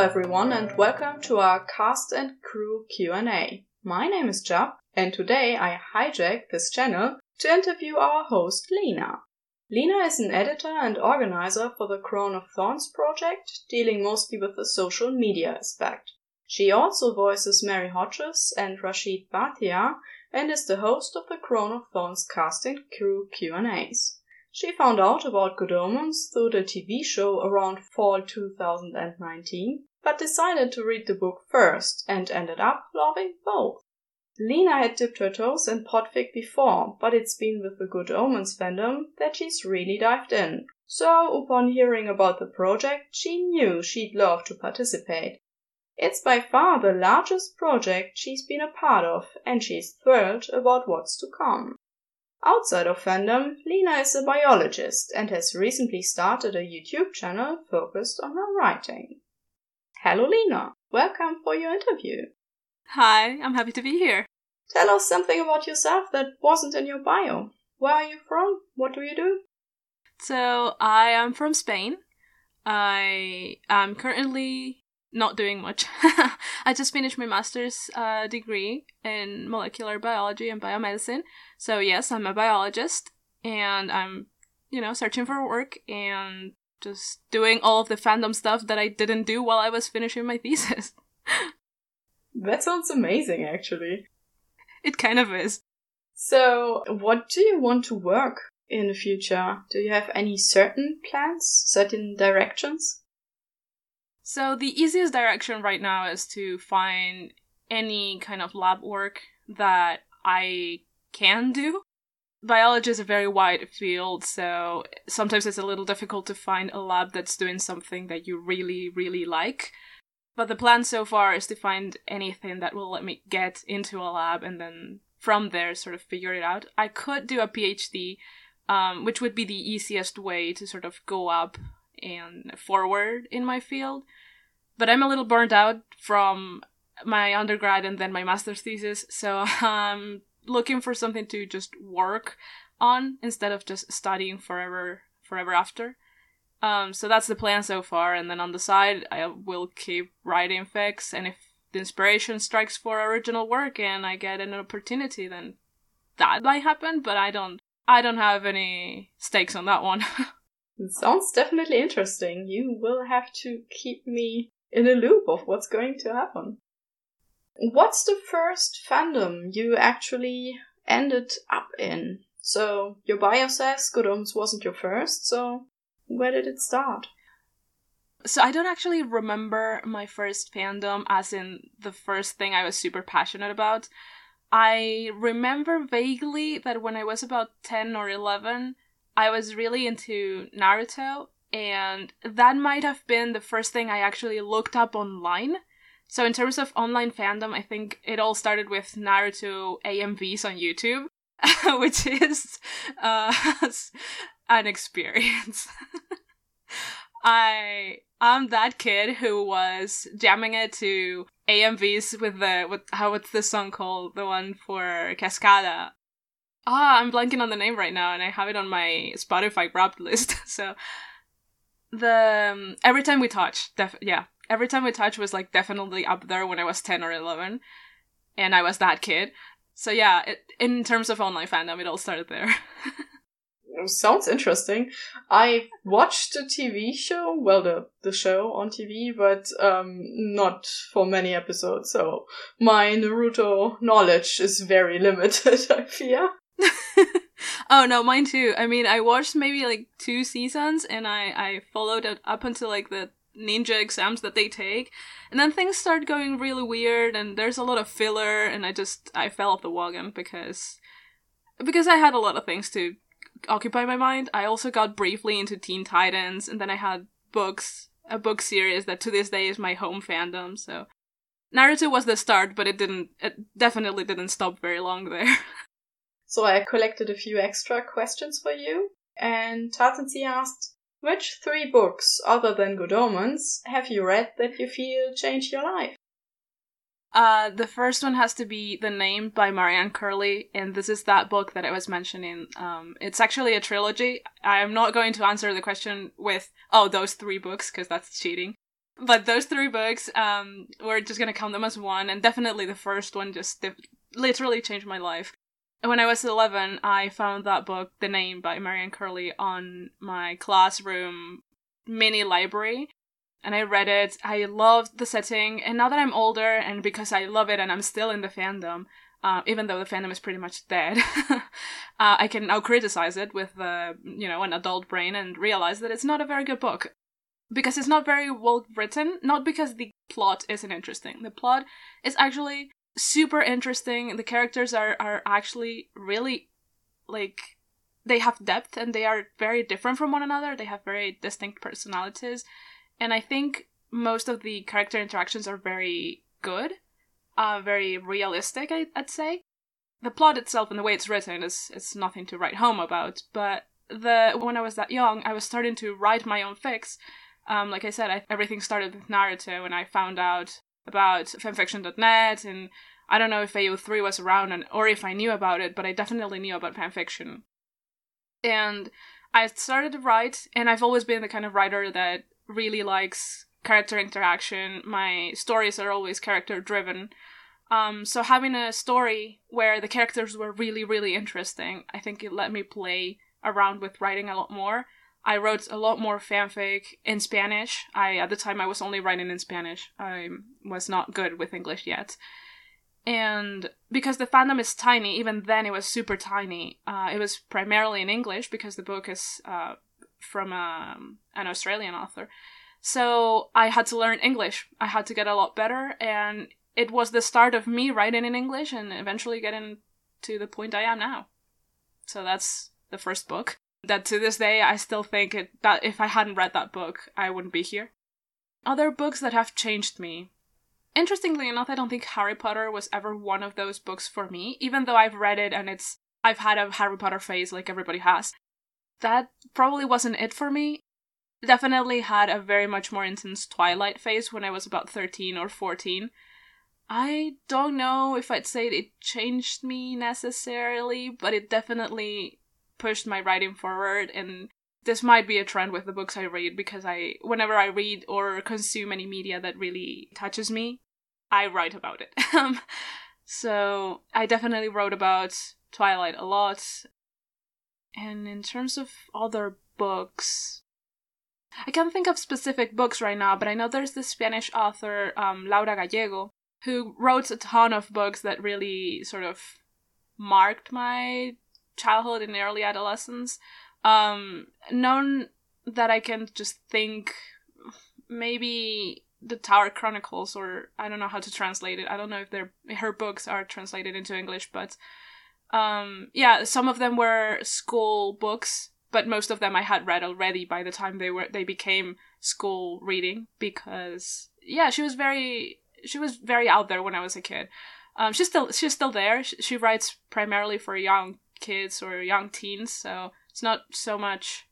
everyone and welcome to our cast and crew Q&A. My name is Jab and today I hijack this channel to interview our host Lena. Lena is an editor and organizer for the Crown of Thorns project, dealing mostly with the social media aspect. She also voices Mary Hodges and Rashid Bhatia and is the host of the Crown of Thorns cast and crew Q&As. She found out about Good Omens through the TV show around fall 2019, but decided to read the book first and ended up loving both. Lena had dipped her toes in podfic before, but it's been with the Good Omens fandom that she's really dived in. So, upon hearing about the project, she knew she'd love to participate. It's by far the largest project she's been a part of, and she's thrilled about what's to come. Outside of fandom, Lena is a biologist and has recently started a YouTube channel focused on her writing. Hello, Lena. Welcome for your interview. Hi, I'm happy to be here. Tell us something about yourself that wasn't in your bio. Where are you from? What do you do? So, I am from Spain. I am currently not doing much. I just finished my master's uh, degree in molecular biology and biomedicine. So, yes, I'm a biologist and I'm, you know, searching for work and just doing all of the fandom stuff that I didn't do while I was finishing my thesis. that sounds amazing, actually. It kind of is. So, what do you want to work in the future? Do you have any certain plans, certain directions? So the easiest direction right now is to find any kind of lab work that I can do. Biology is a very wide field, so sometimes it's a little difficult to find a lab that's doing something that you really, really like. But the plan so far is to find anything that will let me get into a lab and then from there sort of figure it out. I could do a PhD, um, which would be the easiest way to sort of go up and forward in my field. But I'm a little burned out from my undergrad and then my master's thesis, so I'm looking for something to just work on instead of just studying forever forever after. Um, so that's the plan so far, and then on the side, I will keep writing fics, and if the inspiration strikes for original work and I get an opportunity, then that might happen. But I don't, I don't have any stakes on that one. it sounds definitely interesting. You will have to keep me in a loop of what's going to happen. What's the first fandom you actually ended up in? So, your bio says Good wasn't your first, so where did it start? So, I don't actually remember my first fandom as in the first thing I was super passionate about. I remember vaguely that when I was about 10 or 11, I was really into Naruto and that might have been the first thing I actually looked up online. So in terms of online fandom, I think it all started with Naruto AMVs on YouTube, which is uh, an experience. I I'm that kid who was jamming it to AMVs with the with how what's the song called the one for Cascada. Ah, I'm blanking on the name right now, and I have it on my Spotify Wrapped list. So the um, every time we touch, def- yeah, every time we touch was like definitely up there when I was ten or eleven, and I was that kid. So yeah, it, in terms of online fandom, it all started there. Sounds interesting. I watched the TV show, well, the the show on TV, but um, not for many episodes. So my Naruto knowledge is very limited. I fear. oh no, mine too. I mean, I watched maybe like two seasons, and I I followed it up until like the ninja exams that they take, and then things start going really weird, and there's a lot of filler, and I just I fell off the wagon because because I had a lot of things to occupy my mind. I also got briefly into Teen Titans, and then I had books, a book series that to this day is my home fandom. So Naruto was the start, but it didn't. It definitely didn't stop very long there. So I collected a few extra questions for you. And Tatansi asked, which three books, other than Good Omens, have you read that you feel changed your life? Uh, the first one has to be The Named by Marianne Curley, and this is that book that I was mentioning. Um, it's actually a trilogy. I'm not going to answer the question with, oh, those three books, because that's cheating. but those three books, um, we're just gonna count them as one, and definitely the first one just literally changed my life. When I was 11, I found that book, The Named by Marianne Curley, on my classroom mini library. And I read it. I loved the setting. And now that I'm older, and because I love it and I'm still in the fandom, uh, even though the fandom is pretty much dead, uh, I can now criticize it with, uh, you know, an adult brain and realize that it's not a very good book because it's not very well written. Not because the plot isn't interesting. The plot is actually super interesting. The characters are are actually really like they have depth and they are very different from one another. They have very distinct personalities, and I think most of the character interactions are very good, uh, very realistic. I, I'd say the plot itself and the way it's written is is nothing to write home about. But the when I was that young, I was starting to write my own fics. Um, like I said, I, everything started with Naruto, and I found out about fanfiction.net and I don't know if AO3 was around and, or if I knew about it, but I definitely knew about fanfiction. And I started to write, and I've always been the kind of writer that really likes character interaction. My stories are always character driven. Um, so having a story where the characters were really, really interesting, I think it let me play around with writing a lot more. I wrote a lot more fanfic in Spanish. I at the time I was only writing in Spanish. I was not good with English yet. And because the fandom is tiny, even then it was super tiny. Uh, it was primarily in English because the book is uh, from um, an Australian author. So I had to learn English. I had to get a lot better, and it was the start of me writing in English and eventually getting to the point I am now. So that's the first book. That to this day I still think it, that if I hadn't read that book, I wouldn't be here. Other books that have changed me. Interestingly enough, I don't think Harry Potter was ever one of those books for me, even though I've read it and it's I've had a Harry Potter phase like everybody has. That probably wasn't it for me. Definitely had a very much more intense Twilight phase when I was about 13 or 14. I don't know if I'd say it changed me necessarily, but it definitely pushed my writing forward and this might be a trend with the books I read because I whenever I read or consume any media that really touches me, I write about it. Um, so I definitely wrote about Twilight a lot. And in terms of other books, I can't think of specific books right now, but I know there's this Spanish author, um, Laura Gallego, who wrote a ton of books that really sort of marked my childhood and early adolescence. Um, that I can just think maybe the Tower Chronicles or I don't know how to translate it. I don't know if their her books are translated into English, but um yeah, some of them were school books, but most of them I had read already by the time they were they became school reading because yeah, she was very she was very out there when I was a kid. Um she's still she's still there. She, she writes primarily for young kids or young teens, so it's not so much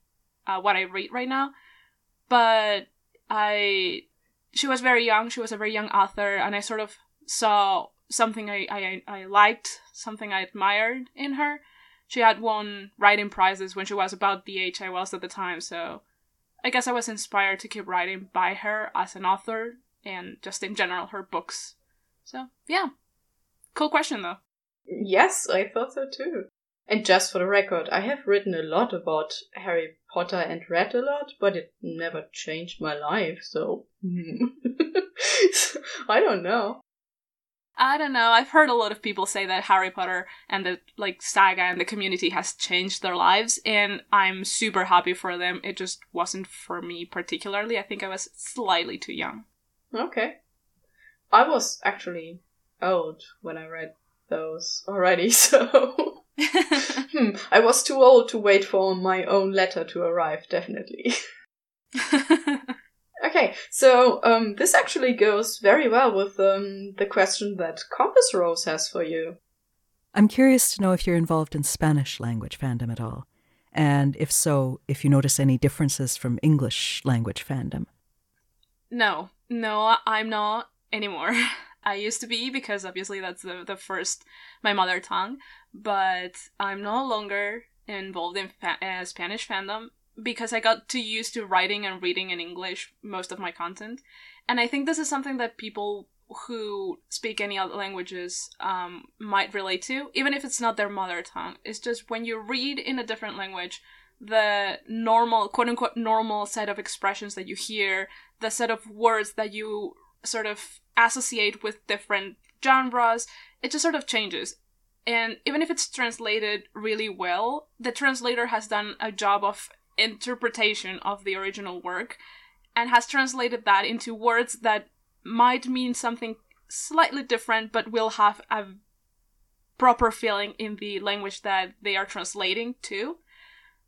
uh, what I read right now, but I she was very young. She was a very young author, and I sort of saw something I I, I liked, something I admired in her. She had won writing prizes when she was about the age I was at the time, so I guess I was inspired to keep writing by her as an author and just in general her books. So yeah, cool question though. Yes, I thought so too. And just for the record, I have written a lot about Harry Potter and read a lot, but it never changed my life, so. I don't know. I don't know. I've heard a lot of people say that Harry Potter and the like saga and the community has changed their lives and I'm super happy for them. It just wasn't for me particularly. I think I was slightly too young. Okay. I was actually old when I read those already, so hmm, I was too old to wait for my own letter to arrive, definitely. okay, so um, this actually goes very well with um, the question that Compass Rose has for you. I'm curious to know if you're involved in Spanish language fandom at all, and if so, if you notice any differences from English language fandom. No, no, I'm not anymore. I used to be because obviously that's the, the first my mother tongue, but I'm no longer involved in fa- uh, Spanish fandom because I got too used to writing and reading in English most of my content. And I think this is something that people who speak any other languages um, might relate to, even if it's not their mother tongue. It's just when you read in a different language, the normal, quote unquote, normal set of expressions that you hear, the set of words that you sort of associate with different genres, it just sort of changes. And even if it's translated really well, the translator has done a job of interpretation of the original work and has translated that into words that might mean something slightly different but will have a proper feeling in the language that they are translating to.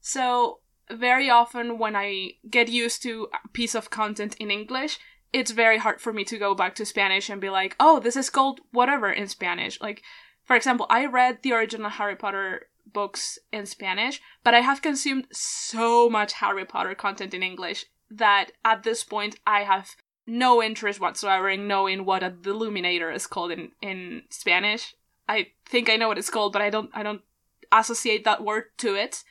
So, very often when I get used to a piece of content in English, it's very hard for me to go back to Spanish and be like, oh, this is called whatever in Spanish. Like, for example, I read the original Harry Potter books in Spanish, but I have consumed so much Harry Potter content in English that at this point I have no interest whatsoever in knowing what a deluminator is called in, in Spanish. I think I know what it's called, but I don't I don't associate that word to it.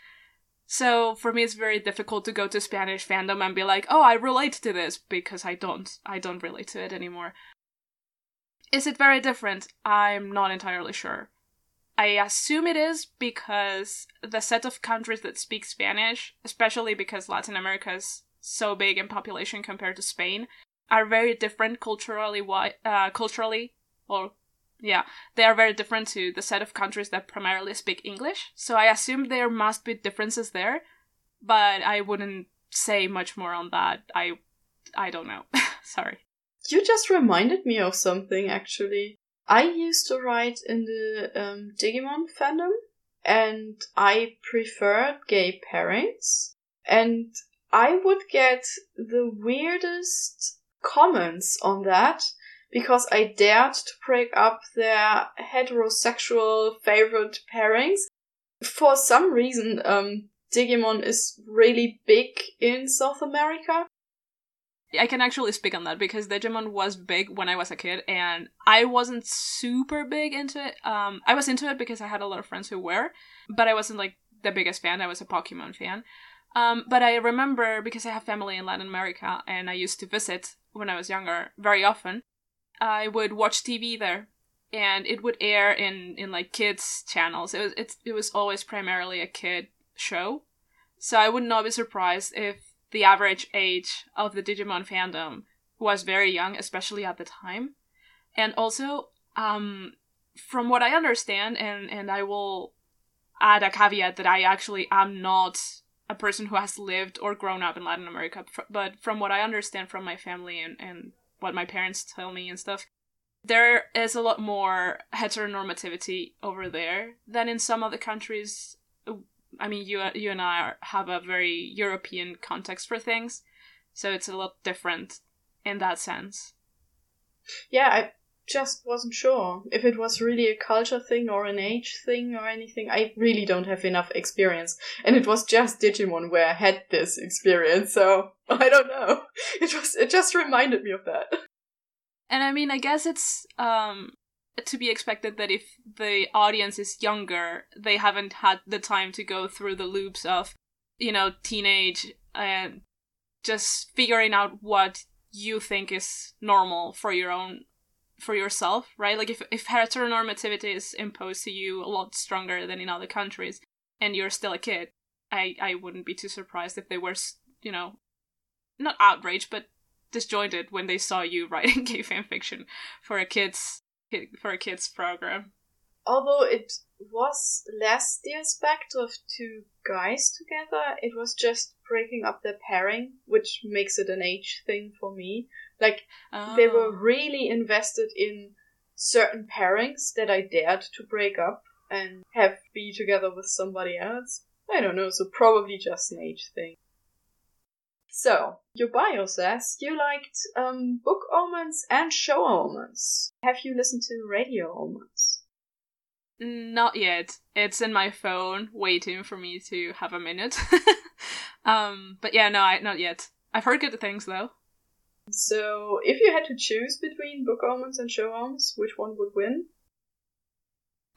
So for me it's very difficult to go to Spanish fandom and be like, "Oh, I relate to this" because I don't I don't relate to it anymore. Is it very different? I'm not entirely sure. I assume it is because the set of countries that speak Spanish, especially because Latin America is so big in population compared to Spain, are very different culturally. Uh, culturally, or yeah, they are very different to the set of countries that primarily speak English. So I assume there must be differences there, but I wouldn't say much more on that. I I don't know. Sorry. You just reminded me of something actually. I used to write in the um, Digimon fandom, and I preferred gay pairings, and I would get the weirdest comments on that because I dared to break up their heterosexual favorite pairings. For some reason, um, Digimon is really big in South America, I can actually speak on that because Digimon was big when I was a kid, and I wasn't super big into it. Um, I was into it because I had a lot of friends who were, but I wasn't like the biggest fan. I was a Pokemon fan. Um, but I remember because I have family in Latin America and I used to visit when I was younger very often. I would watch TV there, and it would air in in like kids channels. It was it, it was always primarily a kid show, so I would not be surprised if the average age of the Digimon fandom was very young, especially at the time. And also, um, from what I understand, and, and I will add a caveat that I actually am not a person who has lived or grown up in Latin America, but from what I understand from my family and, and what my parents tell me and stuff, there is a lot more heteronormativity over there than in some other countries I mean, you you and I are, have a very European context for things, so it's a lot different in that sense. Yeah, I just wasn't sure if it was really a culture thing or an age thing or anything. I really don't have enough experience, and it was just Digimon where I had this experience, so I don't know. It was it just reminded me of that. And I mean, I guess it's um to be expected that if the audience is younger, they haven't had the time to go through the loops of, you know, teenage and just figuring out what you think is normal for your own for yourself, right? Like if if heteronormativity is imposed to you a lot stronger than in other countries and you're still a kid, I I wouldn't be too surprised if they were, you know, not outraged but disjointed when they saw you writing gay fan fiction for a kids for a kids program. Although it was less the aspect of two guys together, it was just breaking up their pairing, which makes it an age thing for me. Like oh. they were oh. really invested in certain pairings that I dared to break up and have be together with somebody else. I don't know, so probably just an age thing. So, your bio says you liked um, book omens and show omens. Have you listened to radio omens? Not yet. It's in my phone, waiting for me to have a minute. um, but yeah, no, I, not yet. I've heard good things though. So, if you had to choose between book omens and show omens, which one would win?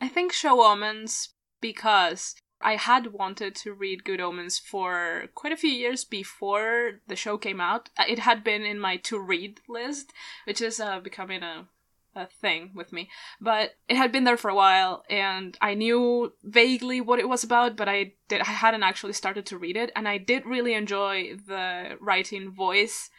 I think show omens because I had wanted to read Good Omens for quite a few years before the show came out. Uh, it had been in my to read list, which is uh, becoming a a thing with me. But it had been there for a while and I knew vaguely what it was about, but I did I hadn't actually started to read it and I did really enjoy the writing voice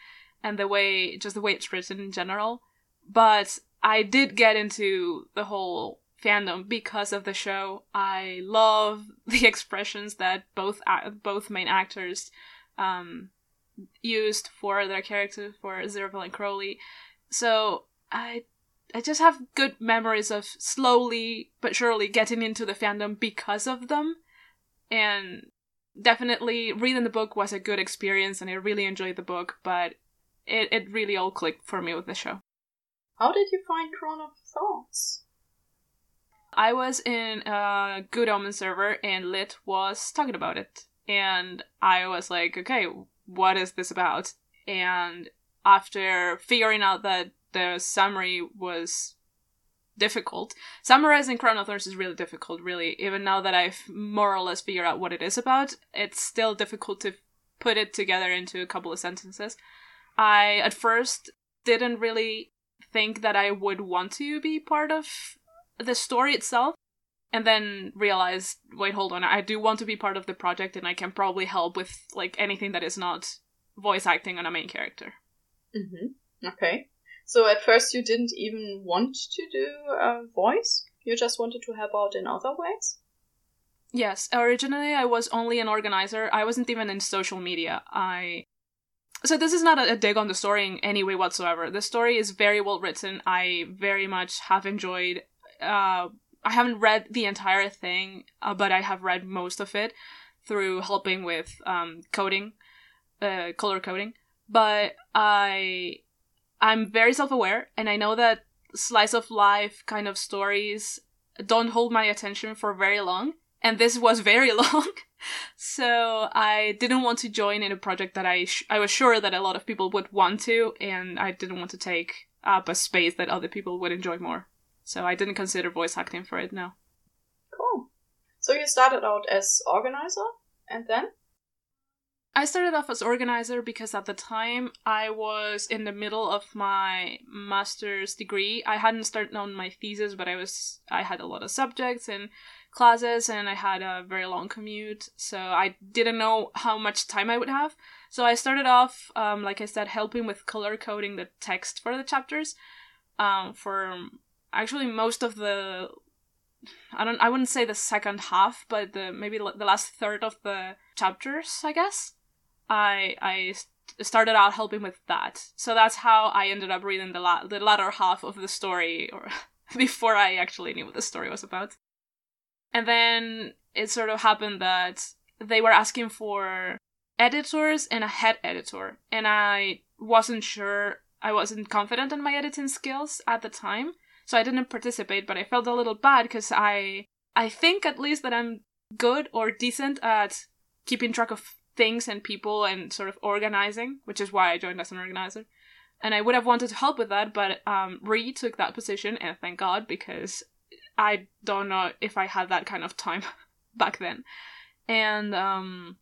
and the way just the way it's written in general. But I did get into the whole fandom because of the show. I love the expressions that both both main actors um, used for their characters for Aziraphale and Crowley. So I I just have good memories of slowly but surely getting into the fandom because of them. And definitely reading the book was a good experience and I really enjoyed the book, but it, it really all clicked for me with the show. How did you find Crown of Thorns? I was in a Good Omen server and Lit was talking about it. And I was like, okay, what is this about? And after figuring out that the summary was difficult, summarizing Crown of Thorns is really difficult, really. Even now that I've more or less figured out what it is about, it's still difficult to put it together into a couple of sentences. I, at first, didn't really think that I would want to be part of the story itself and then realized wait hold on i do want to be part of the project and i can probably help with like anything that is not voice acting on a main character. Mm-hmm. okay. So at first you didn't even want to do a voice? You just wanted to help out in other ways? Yes. Originally i was only an organizer. I wasn't even in social media. I so this is not a, a dig on the story in any way whatsoever. The story is very well written. I very much have enjoyed uh, I haven't read the entire thing, uh, but I have read most of it through helping with um, coding, uh, color coding. But I, I'm very self-aware, and I know that slice of life kind of stories don't hold my attention for very long, and this was very long. so I didn't want to join in a project that I sh- I was sure that a lot of people would want to, and I didn't want to take up a space that other people would enjoy more. So I didn't consider voice acting for it, no. Cool. So you started out as organizer and then? I started off as organizer because at the time I was in the middle of my master's degree. I hadn't started on my thesis, but I was I had a lot of subjects and classes and I had a very long commute, so I didn't know how much time I would have. So I started off, um, like I said, helping with color coding the text for the chapters um, for actually most of the I don't I wouldn't say the second half, but the maybe the last third of the chapters, I guess. I I started out helping with that. So that's how I ended up reading the la- the latter half of the story or before I actually knew what the story was about. And then it sort of happened that they were asking for editors and a head editor, and I wasn't sure I wasn't confident in my editing skills at the time so I didn't participate, but I felt a little bad because I I think at least that I'm good or decent at keeping track of things and people and sort of organizing, which is why I joined as an organizer. And I would have wanted to help with that, but um, Ree took that position, and thank God because I don't know if I had that kind of time back then. And um,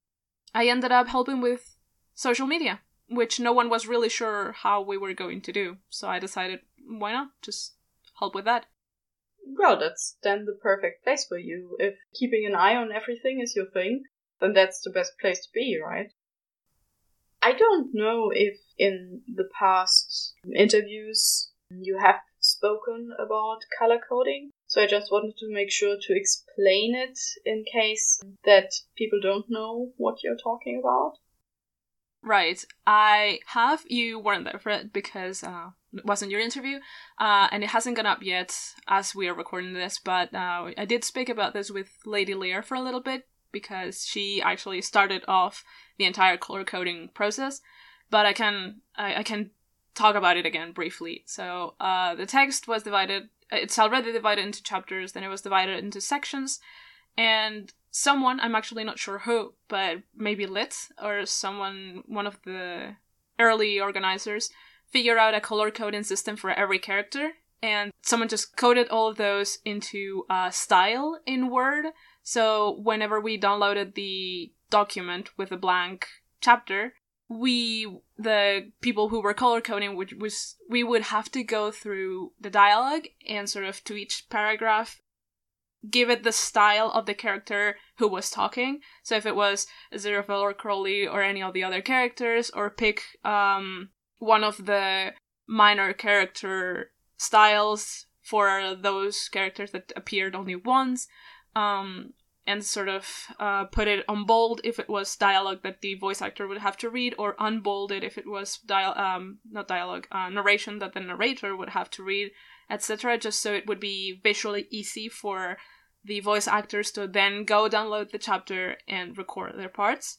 I ended up helping with social media, which no one was really sure how we were going to do. So I decided, why not? Just help with that. Well, that's then the perfect place for you. If keeping an eye on everything is your thing, then that's the best place to be, right? I don't know if in the past interviews you have spoken about color coding, so I just wanted to make sure to explain it in case that people don't know what you're talking about. Right. I have. You weren't there for it because uh, it wasn't your interview, uh, and it hasn't gone up yet as we are recording this. But uh, I did speak about this with Lady Lear for a little bit because she actually started off the entire color coding process. But I can I, I can talk about it again briefly. So uh, the text was divided. It's already divided into chapters. Then it was divided into sections, and someone i'm actually not sure who but maybe lit or someone one of the early organizers figure out a color coding system for every character and someone just coded all of those into a style in Word. So whenever we downloaded the document with a blank chapter, we the people who were color coding which was we would have to go through the dialogue and sort of to each paragraph give it the style of the character who was talking. So if it was Aziraphale or Crowley or any of the other characters, or pick um, one of the minor character styles for those characters that appeared only once, um, and sort of uh, put it on bold if it was dialogue that the voice actor would have to read, or unbolded if it was dial um not dialogue uh, narration that the narrator would have to read, etc. Just so it would be visually easy for the voice actors to then go download the chapter and record their parts.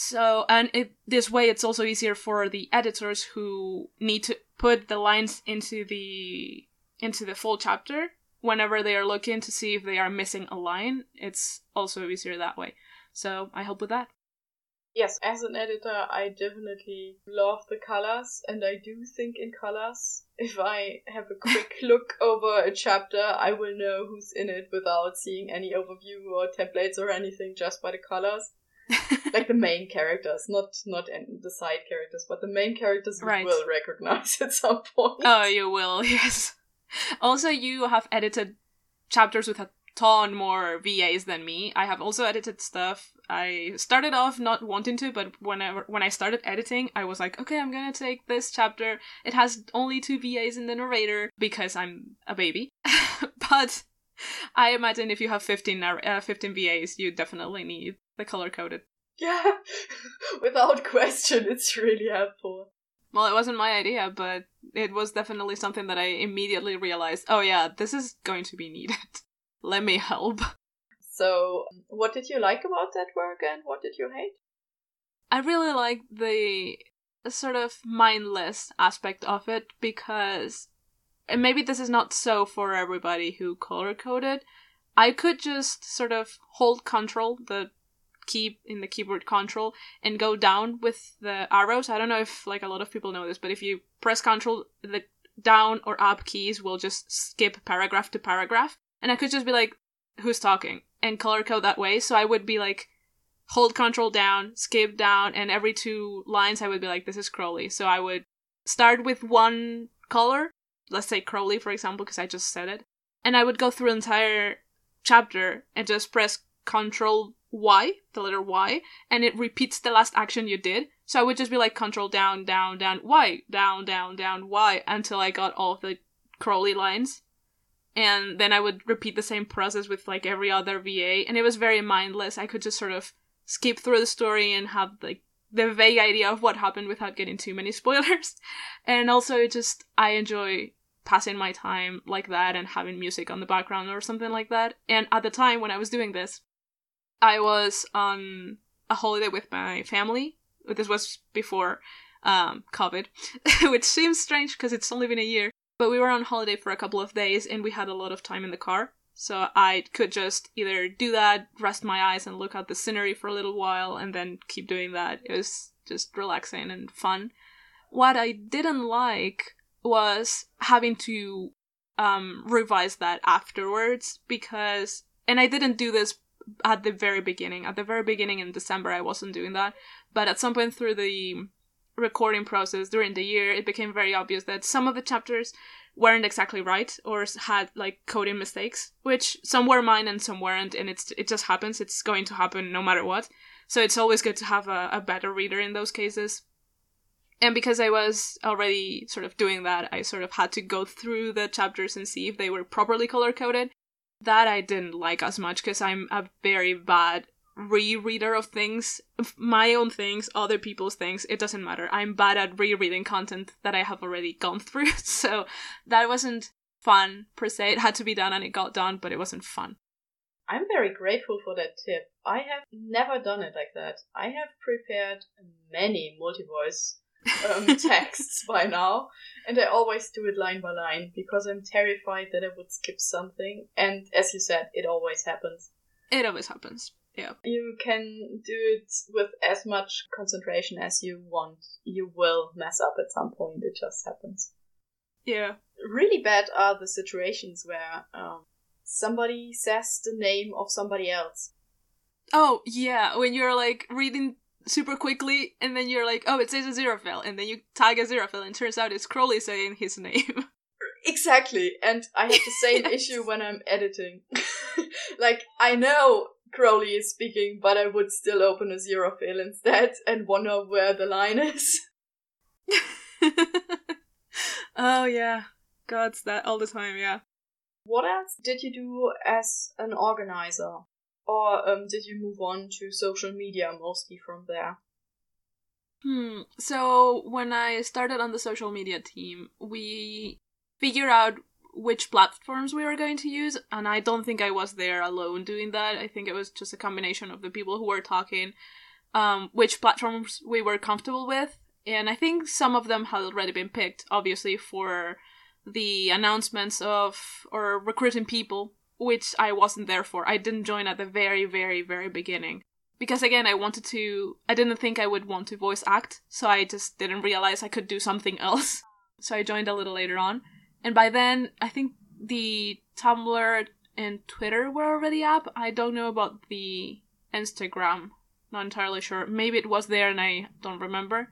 So, and it, this way it's also easier for the editors who need to put the lines into the into the full chapter whenever they are looking to see if they are missing a line. It's also easier that way. So, I help with that. Yes, as an editor, I definitely love the colors and I do think in colors. If I have a quick look over a chapter, I will know who's in it without seeing any overview or templates or anything just by the colors. like the main characters, not not the side characters, but the main characters right. will recognize at some point. Oh, you will, yes. Also, you have edited chapters with a ton more VAs than me. I have also edited stuff. I started off not wanting to, but whenever when I started editing, I was like, okay, I'm gonna take this chapter. It has only two VAs in the narrator because I'm a baby. but I imagine if you have 15, uh, 15 VAs, you definitely need the color coded. Yeah, without question, it's really helpful. Well, it wasn't my idea, but it was definitely something that I immediately realized, oh yeah, this is going to be needed. Let me help. So, what did you like about that work and what did you hate? I really like the sort of mindless aspect of it because and maybe this is not so for everybody who color coded. I could just sort of hold control, the key in the keyboard control, and go down with the arrows. I don't know if like a lot of people know this, but if you press control, the down or up keys will just skip paragraph to paragraph. And I could just be like, who's talking? And color code that way. So I would be like, hold control down, skip down, and every two lines I would be like, this is Crowley. So I would start with one color, let's say Crowley, for example, because I just said it. And I would go through entire chapter and just press control Y, the letter Y, and it repeats the last action you did. So I would just be like control down, down, down, Y, down, down, down, Y until I got all the Crowley lines and then I would repeat the same process with like every other VA, and it was very mindless. I could just sort of skip through the story and have like the vague idea of what happened without getting too many spoilers. And also, just I enjoy passing my time like that and having music on the background or something like that. And at the time when I was doing this, I was on a holiday with my family. This was before um, COVID, which seems strange because it's only been a year. But we were on holiday for a couple of days and we had a lot of time in the car. So I could just either do that, rest my eyes, and look at the scenery for a little while, and then keep doing that. It was just relaxing and fun. What I didn't like was having to um, revise that afterwards because, and I didn't do this at the very beginning. At the very beginning in December, I wasn't doing that. But at some point through the recording process during the year, it became very obvious that some of the chapters weren't exactly right or had like coding mistakes, which some were mine and some weren't, and it's it just happens. It's going to happen no matter what. So it's always good to have a, a better reader in those cases. And because I was already sort of doing that, I sort of had to go through the chapters and see if they were properly color coded. That I didn't like as much because I'm a very bad rereader of things, my own things, other people's things, it doesn't matter. I'm bad at rereading content that I have already gone through. So that wasn't fun per se. It had to be done and it got done, but it wasn't fun. I'm very grateful for that tip. I have never done it like that. I have prepared many multi-voice um, texts by now, and I always do it line by line because I'm terrified that I would skip something. And as you said, it always happens. It always happens. Yeah. You can do it with as much concentration as you want. You will mess up at some point. It just happens. Yeah. Really bad are the situations where um, somebody says the name of somebody else. Oh, yeah, when you're like reading super quickly and then you're like, oh, it says Aziraphale, and then you tag Aziraphale and turns out it's Crowley saying his name. Exactly, and I have the same Yes. issue when I'm editing. like, I know Crowley is speaking, but I would still open Aziraphale instead and wonder where the line is. oh yeah. God's that all the time, yeah. What else did you do as an organizer? Or um, did you move on to social media mostly from there? Hmm. So when I started on the social media team, we figured out which platforms we were going to use, and I don't think I was there alone doing that. I think it was just a combination of the people who were talking, um, which platforms we were comfortable with, and I think some of them had already been picked, obviously for the announcements of or recruiting people, which I wasn't there for. I didn't join at the very, very, very beginning. Because again i wanted to i didn't think i would want to voice act so i just didn't realize i could do something else. So i joined a little later on. And by then i think the tumblr and twitter were already up. I don't know about the instagram. Not entirely sure. Maybe it was there and i don't remember.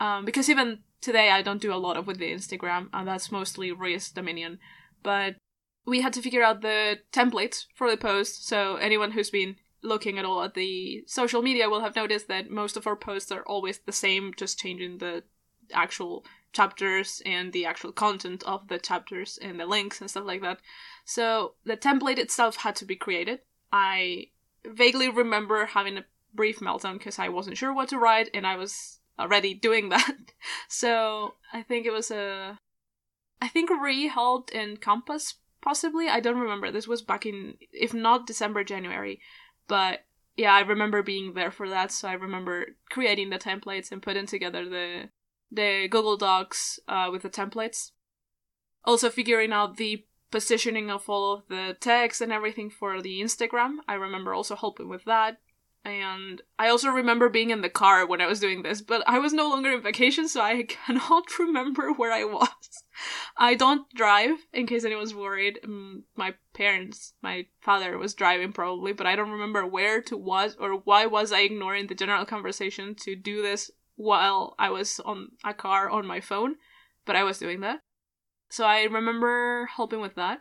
Um, because even today i don't do a lot of with the instagram and that's mostly Ree's dominion. But we had to figure out the template for the post so anyone who's been looking at all at the social media will have noticed that most of our posts are always the same, just changing the actual chapters and the actual content of the chapters and the links and stuff like that. So the template itself had to be created. I vaguely remember having a brief meltdown because I wasn't sure what to write and I was already doing that. So I think it was a. I think Re helped in Compass, possibly. I don't remember. This was back in, if not December, January. But yeah, I remember being there for that, so I remember creating the templates and putting together the the Google Docs uh, with the templates. Also figuring out the positioning of all of the text and everything for the Instagram. I remember also helping with that. And I also remember being in the car when I was doing this, but I was no longer in vacation, so I cannot remember where I was. I don't drive, in case anyone's worried. Mm, My parents, my father was driving probably, but I don't remember where to was or why was I ignoring the general conversation to do this while I was on a car on my phone, but I was doing that. So I remember helping with that.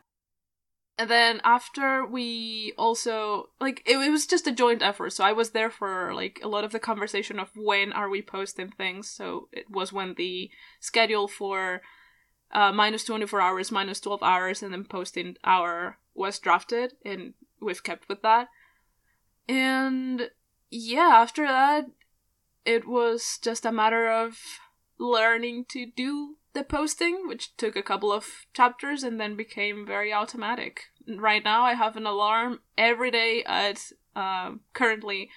And then after we also like it, it was just a joint effort. So I was there for like a lot of the conversation of when are we posting things. So it was when the schedule for uh, minus 24 hours, minus 12 hours, and then posting hour was drafted, and we've kept with that. And yeah, after that, it was just a matter of learning to do the posting, which took a couple of chapters and then became very automatic. Right now, I have an alarm every day at uh, currently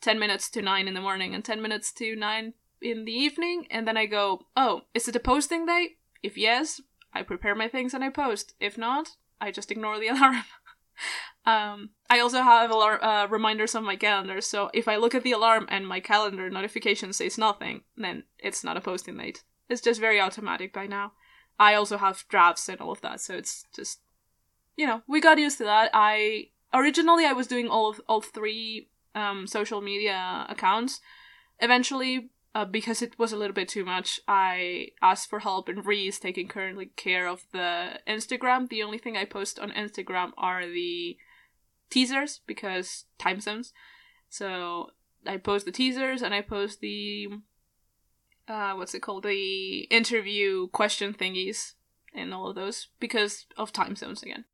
10 minutes to 9 in the morning and 10 minutes to 9 in the evening, and then I go, oh, is it a posting day? If yes, I prepare my things and I post. If not, I just ignore the alarm. um, I also have alar- uh, reminders on my calendar, so if I look at the alarm and my calendar notification says nothing, then it's not a posting date. It's just very automatic by now. I also have drafts and all of that, so it's just, you know, we got used to that. I originally I was doing all of all three um, social media accounts. Eventually, uh, because it was a little bit too much, I asked for help, and Ree is taking currently care of the Instagram. The only thing I post on Instagram are the teasers because time zones. So I post the teasers and I post the uh, what's it called? The interview question thingies and all of those because of time zones again.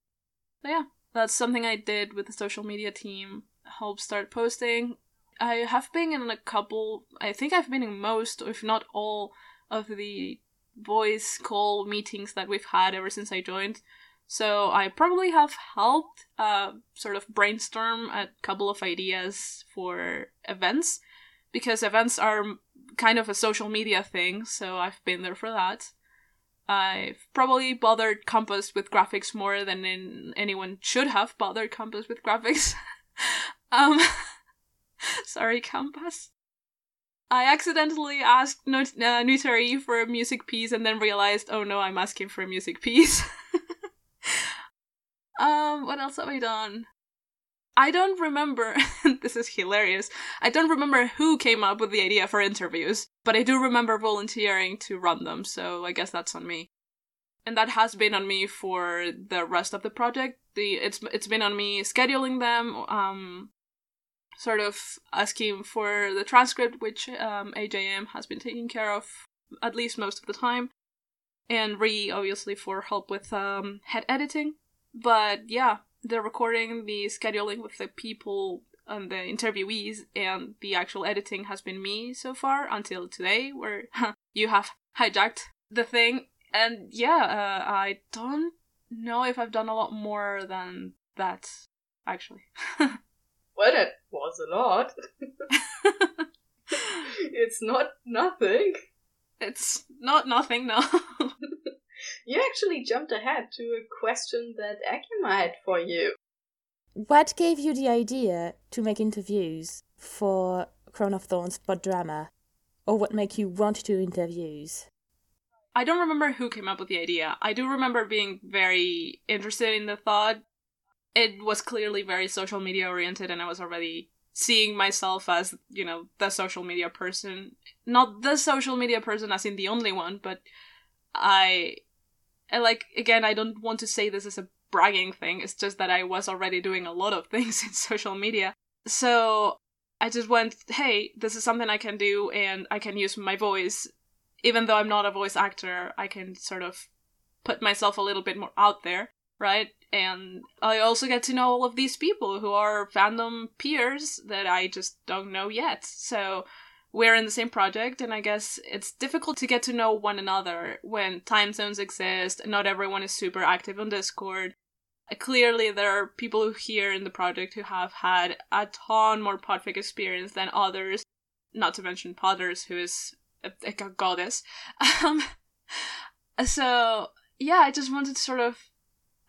But yeah, that's something I did with the social media team. Help start posting. I have been in a couple. I think I've been in most, if not all, of the voice call meetings that we've had ever since I joined. So I probably have helped uh, sort of brainstorm a couple of ideas for events because events are kind of a social media thing. So I've been there for that. I've probably bothered Compass with graphics more than in, anyone should have bothered Compass with graphics. um, sorry, Compass. I accidentally asked Not- uh, Nutari for a music piece and then realized, oh no, I'm asking for a music piece. um, what else have I done? I don't remember. this is hilarious. I don't remember who came up with the idea for interviews, but I do remember volunteering to run them, so I guess that's on me. And that has been on me for the rest of the project. The it's it's been on me scheduling them, um, sort of asking for the transcript, which um, AJM has been taking care of at least most of the time, and Re obviously for help with um, head editing. But yeah, the recording, the scheduling with the people and the interviewees, and the actual editing has been me so far until today, where you have hijacked the thing. And yeah, uh, I don't know if I've done a lot more than that, actually. well, it was a lot. it's not nothing. It's not nothing, no. You actually jumped ahead to a question that Akima had for you. What gave you the idea to make interviews for Crown of Thorns podrama? Or what made you want to do interviews? I don't remember who came up with the idea. I do remember being very interested in the thought. It was clearly very social media oriented, and I was already seeing myself as, you know, the social media person. Not the social media person as in the only one, but I and like again, I don't want to say this as a bragging thing. It's just that I was already doing a lot of things in social media. So I just went, hey, this is something I can do and I can use my voice. Even though I'm not a voice actor, I can sort of put myself a little bit more out there, right? And I also get to know all of these people who are fandom peers that I just don't know yet. So we're in the same project and i guess it's difficult to get to know one another when time zones exist not everyone is super active on discord. Clearly there are people here in the project who have had a ton more podfic experience than others not to mention potters who is a, a goddess. Um, so yeah i just wanted to sort of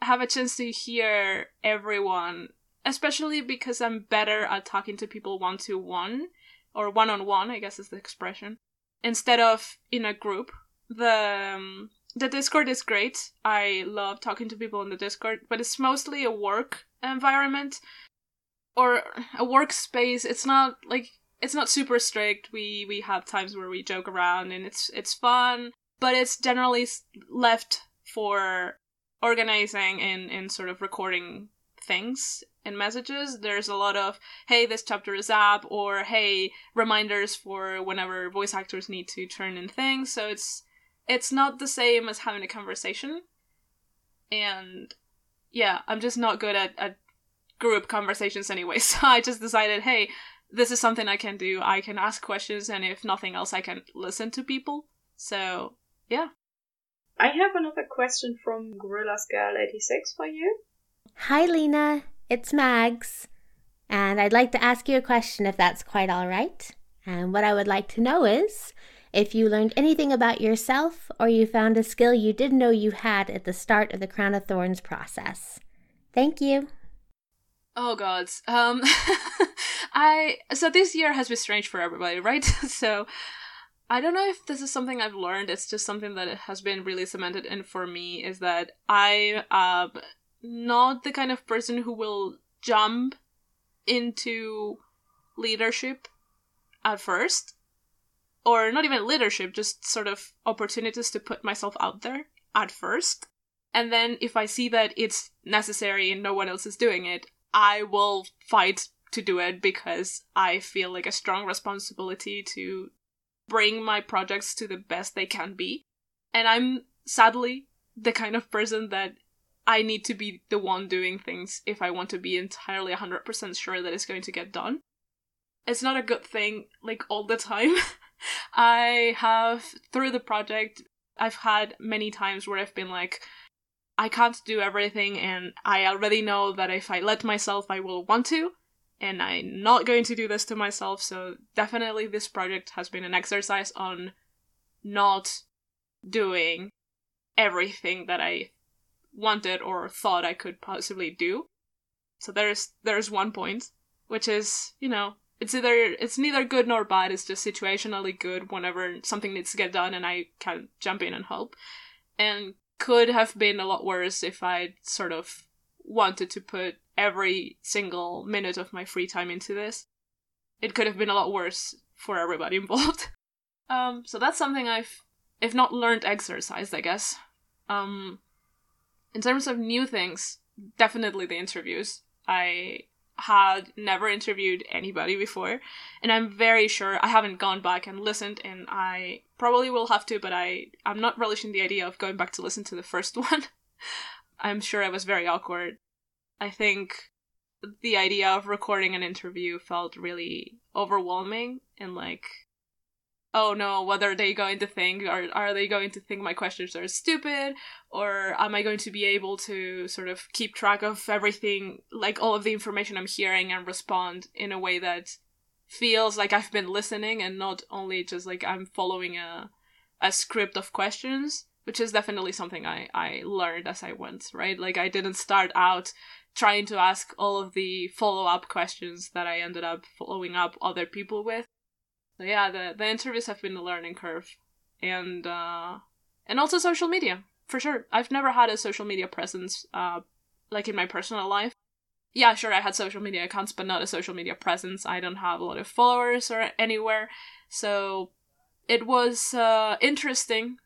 have a chance to hear everyone especially because i'm better at talking to people one to one or one on one, I guess is the expression, instead of in a group. The um, the Discord is great. I love talking to people in the Discord, but it's mostly a work environment or a workspace. It's not like it's not super strict. We we have times where we joke around and it's it's fun, but it's generally left for organizing and and sort of recording things in messages. There's a lot of, hey, this chapter is up, or hey, reminders for whenever voice actors need to turn in things. So it's it's not the same as having a conversation. And yeah, I'm just not good at, at group conversations anyway. So I just decided, hey, this is something I can do. I can ask questions, and if nothing else, I can listen to people. So yeah. I have another question from Gorillas Girl 86 for you. Hi, Lena. It's Mags. And I'd like to ask you a question if that's quite all right. And what I would like to know is if you learned anything about yourself or you found a skill you didn't know you had at the start of the Crown of Thorns process. Thank you. Oh gods. Um I so this year has been strange for everybody, right? so I don't know if this is something I've learned. It's just something that has been really cemented in for me is that I um not the kind of person who will jump into leadership at first or not even leadership just sort of opportunities to put myself out there at first. And then if i see that it's necessary and no one else is doing it i will fight to do it because i feel like a strong responsibility to bring my projects to the best they can be. And i'm sadly the kind of person that I need to be the one doing things if I want to be entirely 100% sure that it's going to get done. It's not a good thing, like, all the time. I have, through the project, I've had many times where I've been like, I can't do everything, and I already know that if I let myself, I will want to, and I'm not going to do this to myself, so definitely this project has been an exercise on not doing everything that I wanted or thought I could possibly do. So there's there's one point, which is, you know, it's either it's neither good nor bad. It's just situationally good whenever something needs to get done, and I can jump in and help. And could have been a lot worse if I sort of wanted to put every single minute of my free time into this. It could have been a lot worse for everybody involved. um, so that's something I've, if not learned, exercised, I guess. Um, in terms of new things, definitely the interviews. I had never interviewed anybody before, and I'm very sure I haven't gone back and listened, and I probably will have to, but I I'm not relishing the idea of going back to listen to the first one. I'm sure I was very awkward. I think the idea of recording an interview felt really overwhelming and like oh no, what are they going to think? Are are they going to think my questions are stupid? Or am I going to be able to sort of keep track of everything, like all of the information I'm hearing and respond in a way that feels like I've been listening and not only just like I'm following a a script of questions, which is definitely something I, I learned as I went, right? Like I didn't start out trying to ask all of the follow up questions that I ended up following up other people with. So yeah, the the interviews have been a learning curve, and uh, and also social media for sure. I've never had a social media presence, uh, like in my personal life. Yeah, sure, I had social media accounts, but not a social media presence. I don't have a lot of followers or anywhere, so it was uh, interesting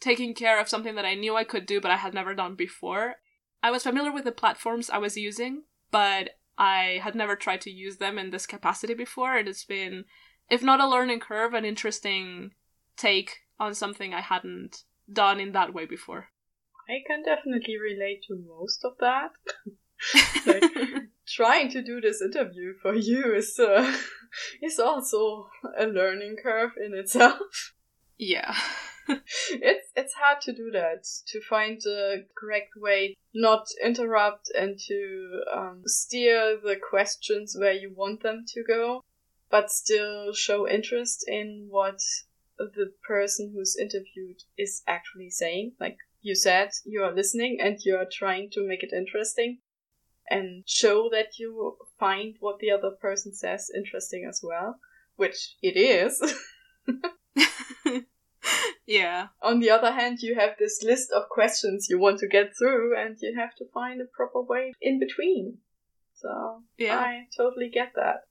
taking care of something that I knew I could do, but I had never done before. I was familiar with the platforms I was using, but I had never tried to use them in this capacity before, and it's been if not a learning curve, an interesting take on something I hadn't done in that way before. I can definitely relate to most of that. like, trying to do this interview for you is uh, is also a learning curve in itself. Yeah. it's it's hard to do that to find the correct way not interrupt and to um, steer the questions where you want them to go but still show interest in what the person who's interviewed is actually saying. Like you said, you are listening and you are trying to make it interesting and show that you find what the other person says interesting as well, which it is. yeah. On the other hand, you have this list of questions you want to get through and you have to find a proper way in between. So, yeah. I totally get that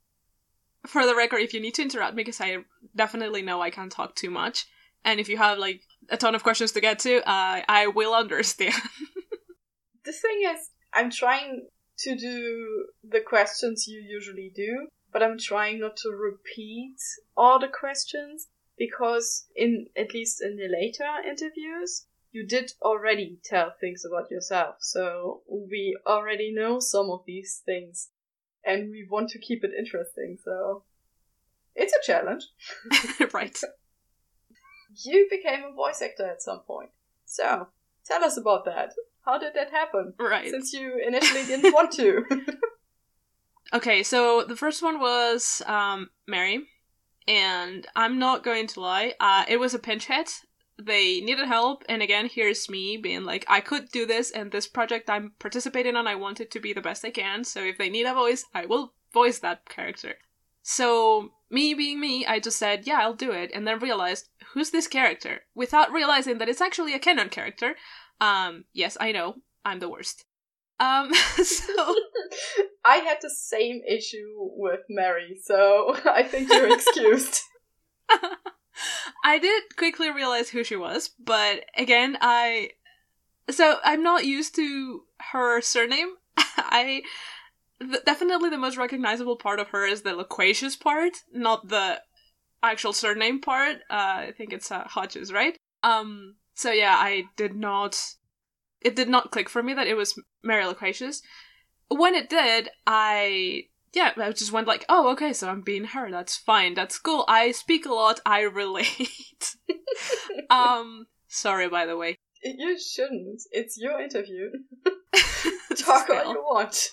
for the record, if you need to interrupt me, because I definitely know I can't talk too much, and if you have like a ton of questions to get to, uh, I will understand. the thing is, I'm trying to do the questions you usually do, but I'm trying not to repeat all the questions because in at least in the later interviews you did already tell things about yourself so we already know some of these things and we want to keep it interesting, so it's a challenge. right. You became a voice actor at some point. So, tell us about that. How did that happen? Right. Since you initially didn't want to. okay, so the first one was um, Mary. And I'm not going to lie, uh, it was a pinch hit they needed help and again here's me being like i could do this and this project i'm participating on i want it to be the best i can so if they need a voice i will voice that character. So me being me i just said yeah i'll do it and then realized who's this character? Without realizing that it's actually a canon character. Um yes i know. I'm the worst. Um so i had the same issue with mary so i think you're excused I did quickly realize who she was, but again, I so I'm not used to her surname. I th- definitely the most recognizable part of her is the loquacious part, not the actual surname part. Uh, I think it's uh, Hodges, right? Um. So yeah, I did not. It did not click for me that it was Mary Loquacious. When it did, I yeah, I just went like, oh, okay, so I'm being her. That's fine. That's cool. I speak a lot. I relate. um, sorry, by the way. You shouldn't. It's your interview. Talk all you want.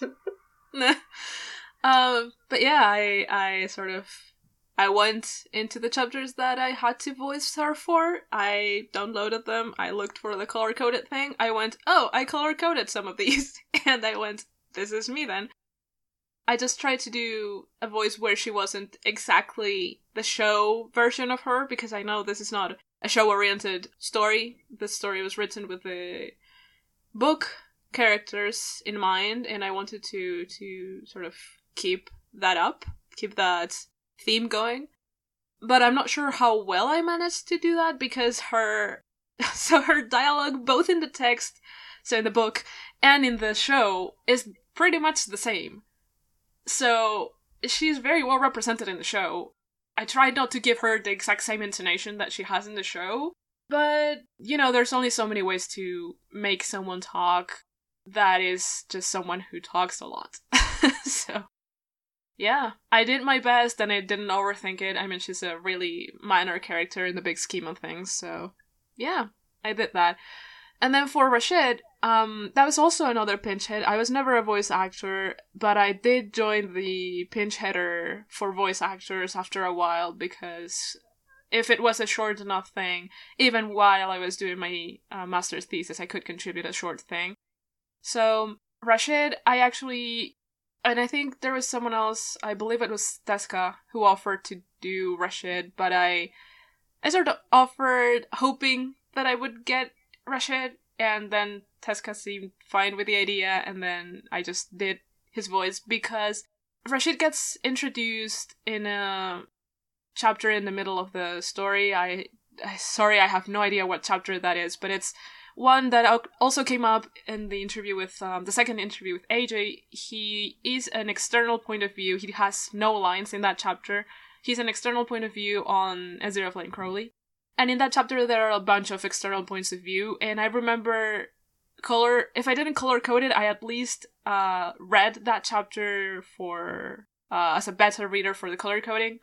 um, but yeah, I I sort of I went into the chapters that I had to voice her for. I downloaded them. I looked for the color coded thing. I went, oh, I color coded some of these, and I went, this is me then. I just tried to do a voice where she wasn't exactly the show version of her because I know this is not a show oriented story. This story was written with the book characters in mind and I wanted to to sort of keep that up, keep that theme going. But I'm not sure how well I managed to do that because her so her dialogue both in the text, so in the book and in the show is pretty much the same. So she's very well represented in the show. I tried not to give her the exact same intonation that she has in the show, but you know, there's only so many ways to make someone talk that is just someone who talks a lot. so yeah, I did my best and I didn't overthink it. I mean, she's a really minor character in the big scheme of things, so yeah, I did that. And then for Rashid, um, that was also another pinch hit. I was never a voice actor, but I did join the pinch hitter for voice actors after a while because if it was a short enough thing, even while I was doing my uh, master's thesis, I could contribute a short thing. So Rashid, I actually, and I think there was someone else. I believe it was Teska who offered to do Rashid, but I, I sort of offered hoping that I would get Rashid, and then Teska seemed fine with the idea, and then I just did his voice because Rashid gets introduced in a chapter in the middle of the story. I, sorry, I have no idea what chapter that is, but it's one that also came up in the interview with um, the second interview with AJ. He is an external point of view. He has no lines in that chapter. He's an external point of view on Aziraphale Crowley. And in that chapter, there are a bunch of external points of view. And I remember color, if I didn't color code it, I at least uh, read that chapter for uh, as a beta reader for the color coding.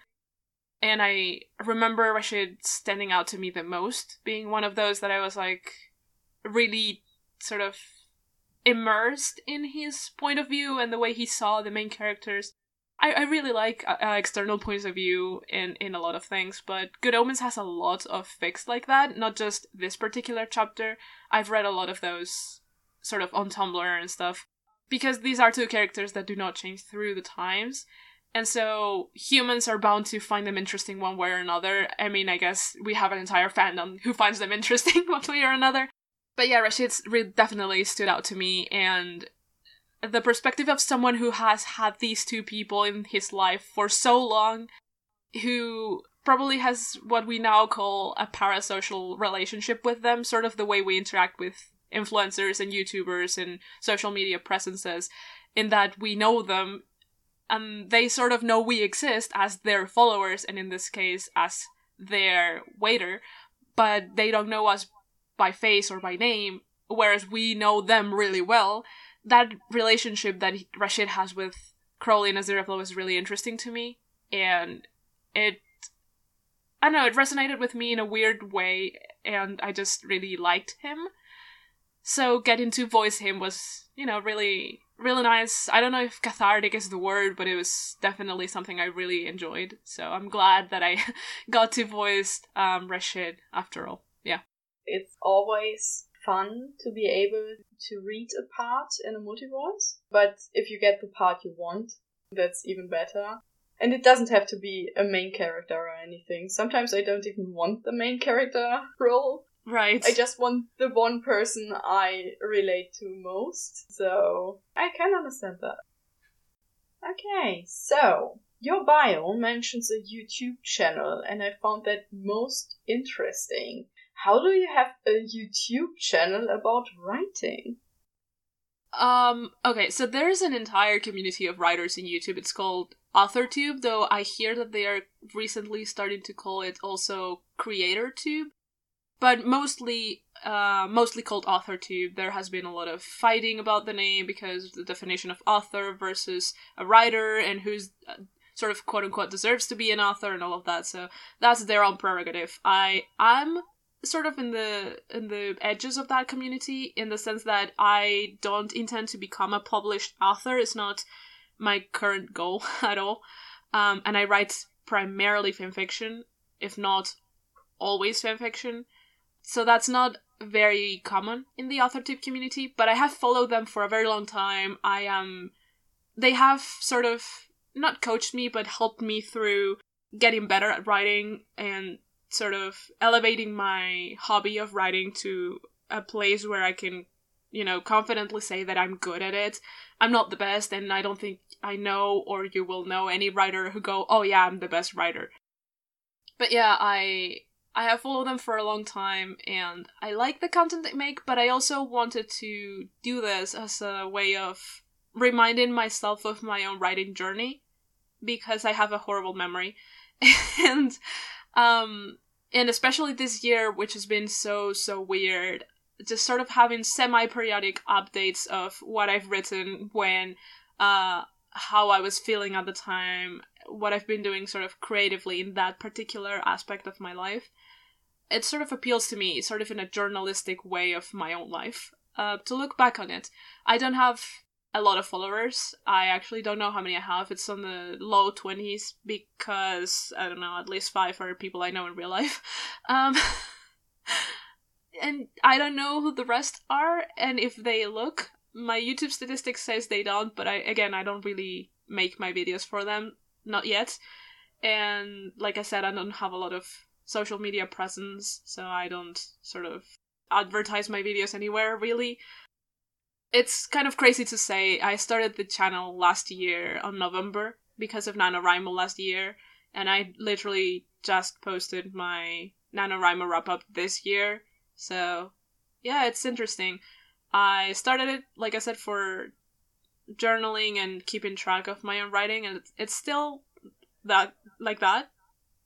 And I remember Rashid standing out to me the most, being one of those that I was like, really sort of immersed in his point of view and the way he saw the main characters. I, I really like uh, uh, external points of view in, in a lot of things, but Good Omens has a lot of fics like that, not just this particular chapter. I've read a lot of those sort of on Tumblr and stuff, because these are two characters that do not change through the times. And so humans are bound to find them interesting one way or another. I mean, I guess we have an entire fandom who finds them interesting one way or another. But yeah, Rashid's really definitely stood out to me, and the perspective of someone who has had these two people in his life for so long, who probably has what we now call a parasocial relationship with them, sort of the way we interact with influencers and YouTubers and social media presences, in that we know them and they sort of know we exist as their followers, and in this case, as their waiter, but they don't know us by face or by name, whereas we know them really well. That relationship that Rashid has with Crowley and Aziraphale was really interesting to me, and it I don't know, it resonated with me in a weird way, and I just really liked him. So getting to voice him was, you know, really, really nice. I don't know if cathartic is the word, but it was definitely something I really enjoyed. So I'm glad that I got to voice um, Rashid after all. Yeah. It's always fun to be able to read a part in a multi voice, but if you get the part you want, that's even better. And it doesn't have to be a main character or anything. Sometimes I don't even want the main character role. Right. I just want the one person I relate to most. So I can understand that. Okay, so your bio mentions a YouTube channel, and I found that most interesting. How do you have a YouTube channel about writing? Um, okay, so there's an entire community of writers in YouTube. It's called AuthorTube, though I hear that they are recently starting to call it also CreatorTube. But mostly, uh, mostly called AuthorTube. There has been a lot of fighting about the name because the definition of author versus a writer and who's uh, sort of quote unquote deserves to be an author and all of that. So that's their own prerogative. I am sort of in the in the edges of that community in the sense that I don't intend to become a published author. It's not my current goal at all. Um, and I write primarily fan fiction, if not always fan fiction. So that's not very common in the AuthorTube community, but I have followed them for a very long time. I am they have sort of not coached me, but helped me through getting better at writing and sort of elevating my hobby of writing to a place where I can, you know, confidently say that I'm good at it. I'm not the best, and I don't think I know or you will know any writer who go, oh yeah, I'm the best writer. But yeah, I I have followed them for a long time and I like the content they make, but I also wanted to do this as a way of reminding myself of my own writing journey because I have a horrible memory. and um and especially this year which has been so so weird just sort of having semi-periodic updates of what I've written when uh how I was feeling at the time, what I've been doing sort of creatively in that particular aspect of my life. It sort of appeals to me, sort of in a journalistic way of my own life. Uh, to look back on it, I don't have a lot of followers. I actually don't know how many I have. It's on the low 20s because, I don't know, at least five are people I know in real life. Um, and I don't know who the rest are, and if they look, my YouTube statistics says they don't, but I again I don't really make my videos for them, not yet. And like I said, I don't have a lot of social media presence, so I don't sort of advertise my videos anywhere really. It's kind of crazy to say. I started the channel last year on November because of NaNoWriMo last year, and I literally just posted my NaNoWriMo wrap up this year. So, yeah, it's interesting. I started it, like I said, for journaling and keeping track of my own writing, and it's still that like that,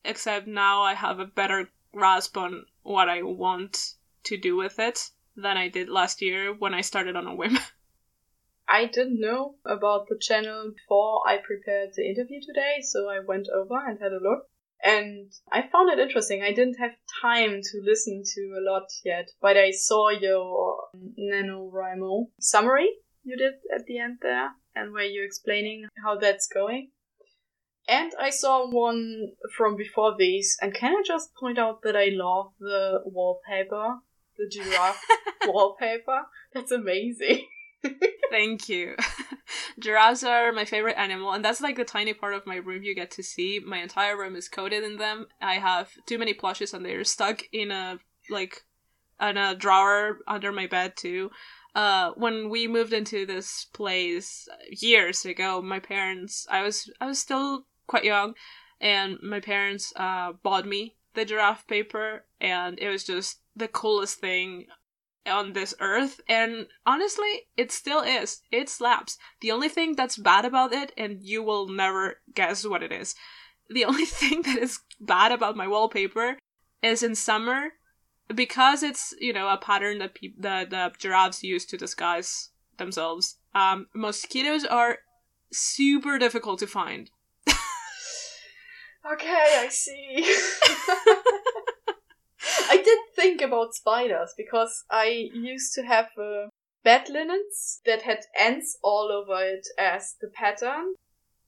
except now I have a better grasp on what I want to do with it than I did last year when I started on a whim. I didn't know about the channel before I prepared the interview today, so I went over and had a look. And I found it interesting. I didn't have time to listen to a lot yet, but I saw your NaNoWriMo summary you did at the end there, and where you're explaining how that's going. And I saw one from before these, and can I just point out that I love the wallpaper, the giraffe wallpaper? That's amazing. Thank you. Giraffes are my favorite animal, and that's like the tiny part of my room you get to see. My entire room is coated in them. I have too many plushes, and they're stuck in a like in a drawer under my bed too. Uh, when we moved into this place years ago, my parents, I was I was still quite young, and my parents uh, bought me the giraffe paper, and it was just the coolest thing on this earth and honestly it still is. It slaps. The only thing that's bad about it and you will never guess what it is. The only thing that is bad about my wallpaper is in summer because it's you know a pattern that pe- the, the giraffes use to disguise themselves um mosquitoes are super difficult to find. Okay i see. I did think about spiders because I used to have uh, bed linens that had ants all over it as the pattern.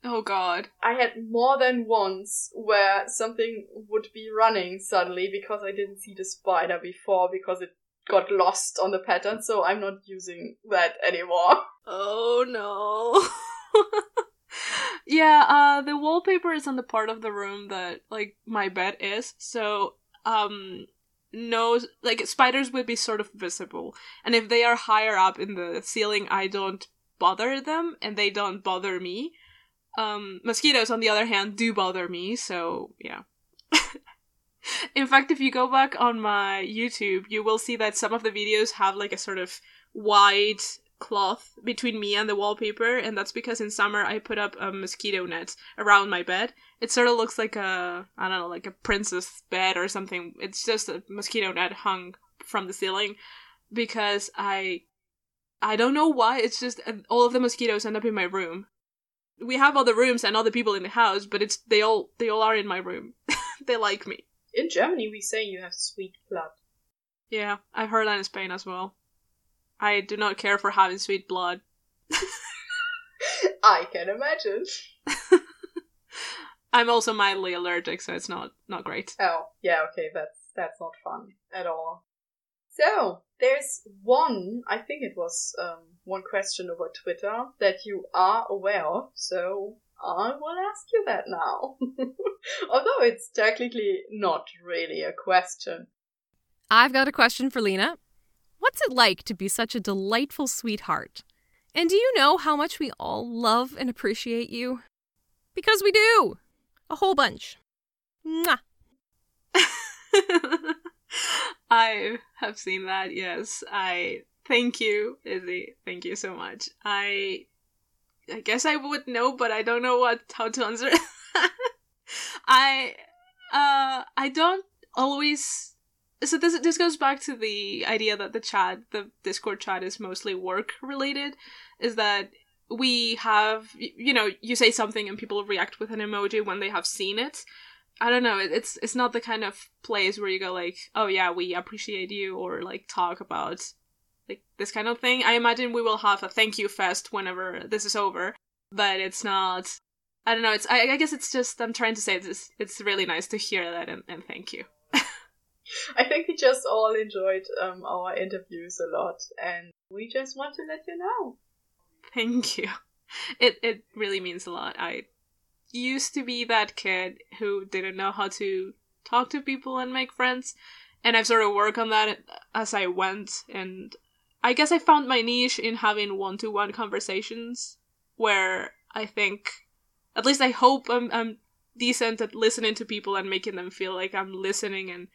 Oh god. I had more than once where something would be running suddenly because I didn't see the spider before because it got lost on the pattern, so I'm not using that anymore. Oh no. yeah, uh the wallpaper is on the part of the room that like my bed is, so um no like spiders would be sort of visible. And if they are higher up in the ceiling i don't bother them and they don't bother me. Um mosquitoes on the other hand do bother me so yeah. In fact if you go back on my youtube you will see that some of the videos have like a sort of wide cloth between me and the wallpaper, and that's because in summer I put up a mosquito net around my bed. It sort of looks like a I don't know, like a princess bed or something. It's just a mosquito net hung from the ceiling because I I don't know why. It's just all of the mosquitoes end up in my room. We have other rooms and other people in the house, but it's they all they all are in my room. they like me. In Germany, we say you have sweet blood. Yeah, I've heard that in Spain as well. I do not care for having sweet blood. I can imagine. I'm also mildly allergic, so it's not not great. Oh, yeah, okay, that's that's not fun at all. So, there's one, I think it was um, one question over Twitter that you are aware of, so I will ask you that now. Although it's technically not really a question. I've got a question for Lena. What's it like to be such a delightful sweetheart? And do you know how much we all love and appreciate you? Because we do! A whole bunch. Mwah! I have seen that, yes. I thank you, Izzy. Thank you so much. I I guess I would know, but I don't know what how to answer. I uh I don't always so this this goes back to the idea that the chat, the Discord chat is mostly work related is that we have you know, you say something and people react with an emoji when they have seen it. I don't know, it's it's not the kind of place where you go like, "Oh yeah, we appreciate you" or like talk about like this kind of thing. I imagine we will have a thank you fest whenever this is over, but it's not. I don't know. It's. I, I guess it's just. I'm trying to say this. It's really nice to hear that, and, and thank you. I think we just all enjoyed um, our interviews a lot, and we just want to let you know. Thank you. It it really means a lot. I used to be that kid who didn't know how to talk to people and make friends, and I've sort of worked on that as I went, and I guess I found my niche in having one to one conversations where I think, at least I hope I'm, I'm decent at listening to people and making them feel like I'm listening and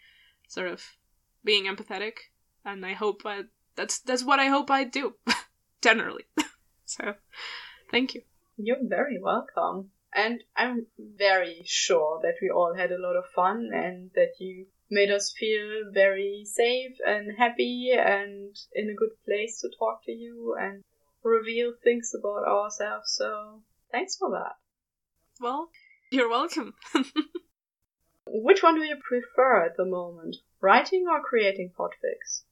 sort of being empathetic. And I hope I, that's that's what I hope I do, generally. so, thank you. You're very welcome. And I'm very sure that we all had a lot of fun and that you made us feel very safe and happy and in a good place to talk to you and reveal things about ourselves. So thanks for that. Well, you're welcome. Which one do you prefer at the moment, writing or creating podfics?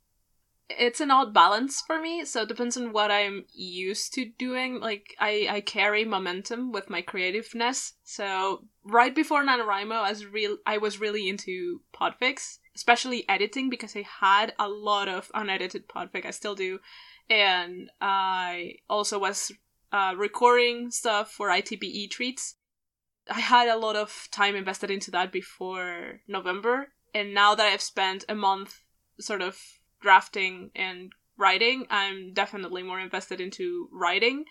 It's an odd balance for me, so it depends on what I'm used to doing. Like I, I carry momentum with my creativeness. So right before NaNoWriMo, I was real I was really into podfics, especially editing because I had a lot of unedited podfic. I still do and I also was uh, recording stuff for ITPE treats. I had a lot of time invested into that before November, and now that I've spent a month sort of drafting and writing, I'm definitely more invested into writing.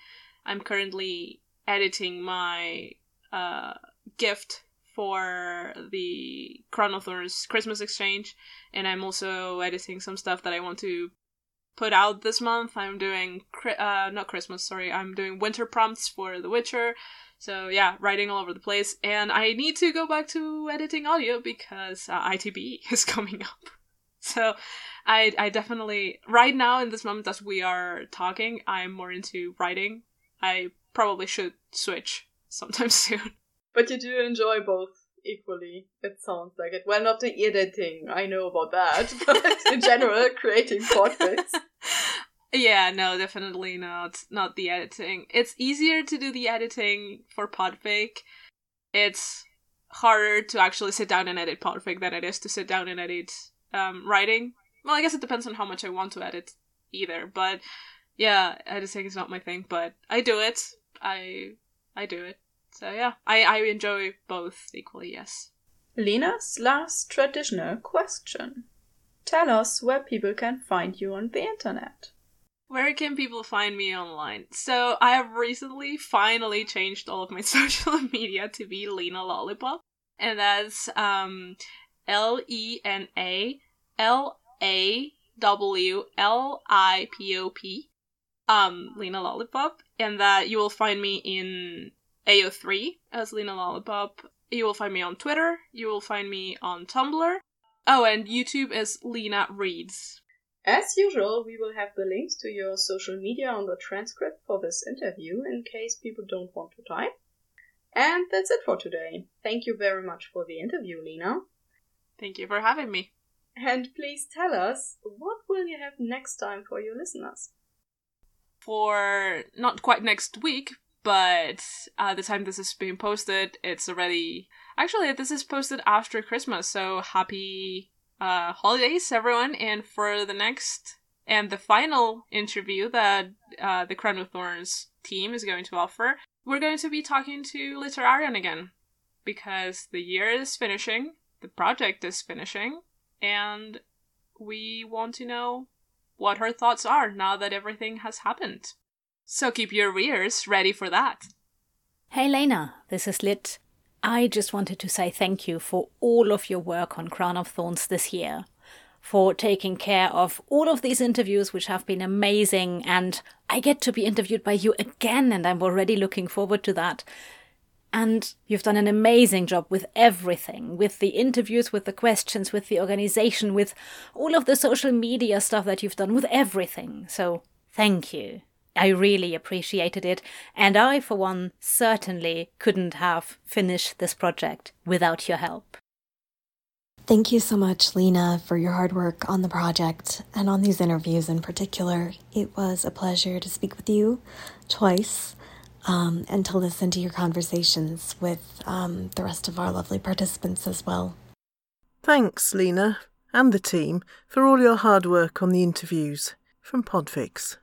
I'm currently editing my uh, gift for the Chronothorns Christmas exchange, and I'm also editing some stuff that I want to put out this month. I'm doing uh not Christmas, sorry. I'm doing winter prompts for The Witcher. So yeah, writing all over the place, and I need to go back to editing audio because uh, ITB is coming up. So I I definitely right now in this moment as we are talking, I'm more into writing. I probably should switch sometime soon. But you do enjoy both equally. It sounds like it. Well, not the editing. I know about that, but in general, creating podcasts. Yeah, no, definitely not. Not the editing. It's easier to do the editing for Podfic. It's harder to actually sit down and edit Podfic than it is to sit down and edit um, writing. Well, I guess it depends on how much I want to edit either. But yeah, editing is not my thing, but I do it. I I do it. So yeah, I, I enjoy both equally, yes. Lena's last traditional question. Tell us where people can find you on the internet. Where can people find me online? So I have recently finally changed all of my social media to be Lena Lawlipop. And that's um L E N A L A W L I P O P. Um, Lena Lawlipop. And that you will find me in AO3 as Lena Lawlipop. You will find me on Twitter. You will find me on Tumblr. Oh, and YouTube is Lena Reads. As usual, we will have the links to your social media on the transcript for this interview in case people don't want to type. And that's it for today. Thank you very much for the interview, Lena. Thank you for having me. And please tell us, what will you have next time for your listeners? For not quite next week, but uh, the time this is being posted, it's already actually this is posted after Christmas. So happy uh, holidays, everyone. And for the next and the final interview that uh, the Crown of Thorns team is going to offer, we're going to be talking to Literarian again because the year is finishing, the project is finishing, and we want to know what her thoughts are now that everything has happened. So keep your ears ready for that. Hey Lena, this is Lit. I just wanted to say thank you for all of your work on Crown of Thorns this year, for taking care of all of these interviews, which have been amazing, and I get to be interviewed by you again, and I'm already looking forward to that. And you've done an amazing job with everything with the interviews, with the questions, with the organization, with all of the social media stuff that you've done, with everything. So, thank you. I really appreciated it, and I, for one, certainly couldn't have finished this project without your help. Thank you so much, Lena, for your hard work on the project and on these interviews in particular. It was a pleasure to speak with you twice um, and to listen to your conversations with um, the rest of our lovely participants as well. Thanks, Lena, and the team, for all your hard work on the interviews. From Podfix.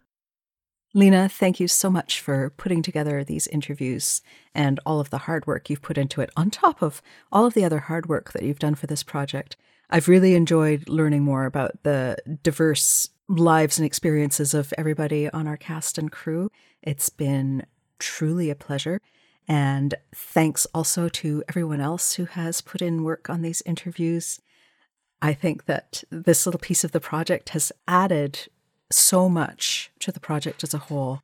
Lena, thank you so much for putting together these interviews and all of the hard work you've put into it, on top of all of the other hard work that you've done for this project. I've really enjoyed learning more about the diverse lives and experiences of everybody on our cast and crew. It's been truly a pleasure. And thanks also to everyone else who has put in work on these interviews. I think that this little piece of the project has added so much to the project as a whole.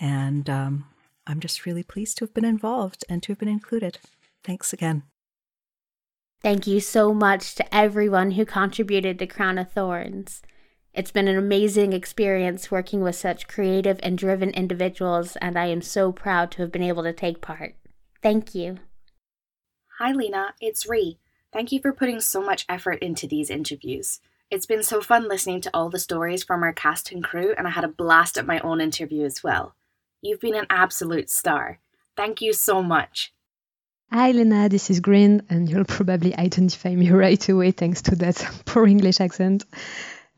And um, I'm just really pleased to have been involved and to have been included. Thanks again. Thank you so much to everyone who contributed to Crown of Thorns. It's been an amazing experience working with such creative and driven individuals, and I am so proud to have been able to take part. Thank you. Hi, Lena. It's Ree. Thank you for putting so much effort into these interviews. It's been so fun listening to all the stories from our cast and crew, and I had a blast at my own interview as well. You've been an absolute star. Thank you so much. Hi, Lena, this is Green, and you'll probably identify me right away thanks to that poor English accent.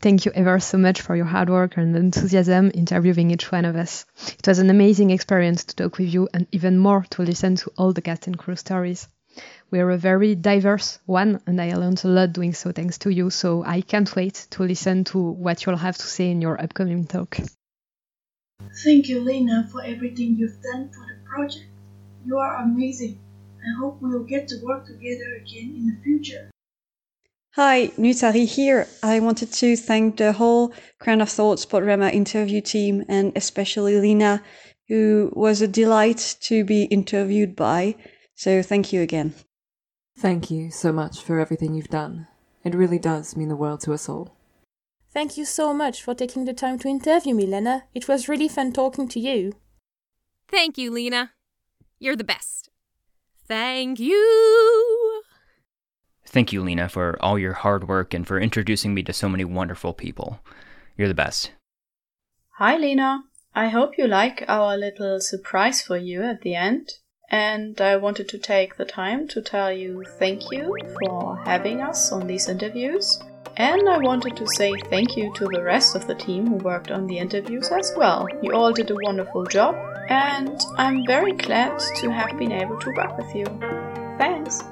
Thank you ever so much for your hard work and enthusiasm interviewing each one of us. It was an amazing experience to talk with you and even more to listen to all the cast and crew stories. We are a very diverse one, and I learned a lot doing so thanks to you. So I can't wait to listen to what you'll have to say in your upcoming talk. Thank you, Lena, for everything you've done for the project. You are amazing. I hope we'll get to work together again in the future. Hi, Nutari here. I wanted to thank the whole Crown of Thorns Podrama interview team and especially Lena, who was a delight to be interviewed by. So thank you again. Thank you so much for everything you've done. It really does mean the world to us all. Thank you so much for taking the time to interview me, Lena. It was really fun talking to you. Thank you, Lena. You're the best. Thank you. Thank you, Lena, for all your hard work and for introducing me to so many wonderful people. You're the best. Hi, Lena. I hope you like our little surprise for you at the end. And I wanted to take the time to tell you thank you for having us on these interviews. And I wanted to say thank you to the rest of the team who worked on the interviews as well. You all did a wonderful job, and I'm very glad to have been able to work with you. Thanks!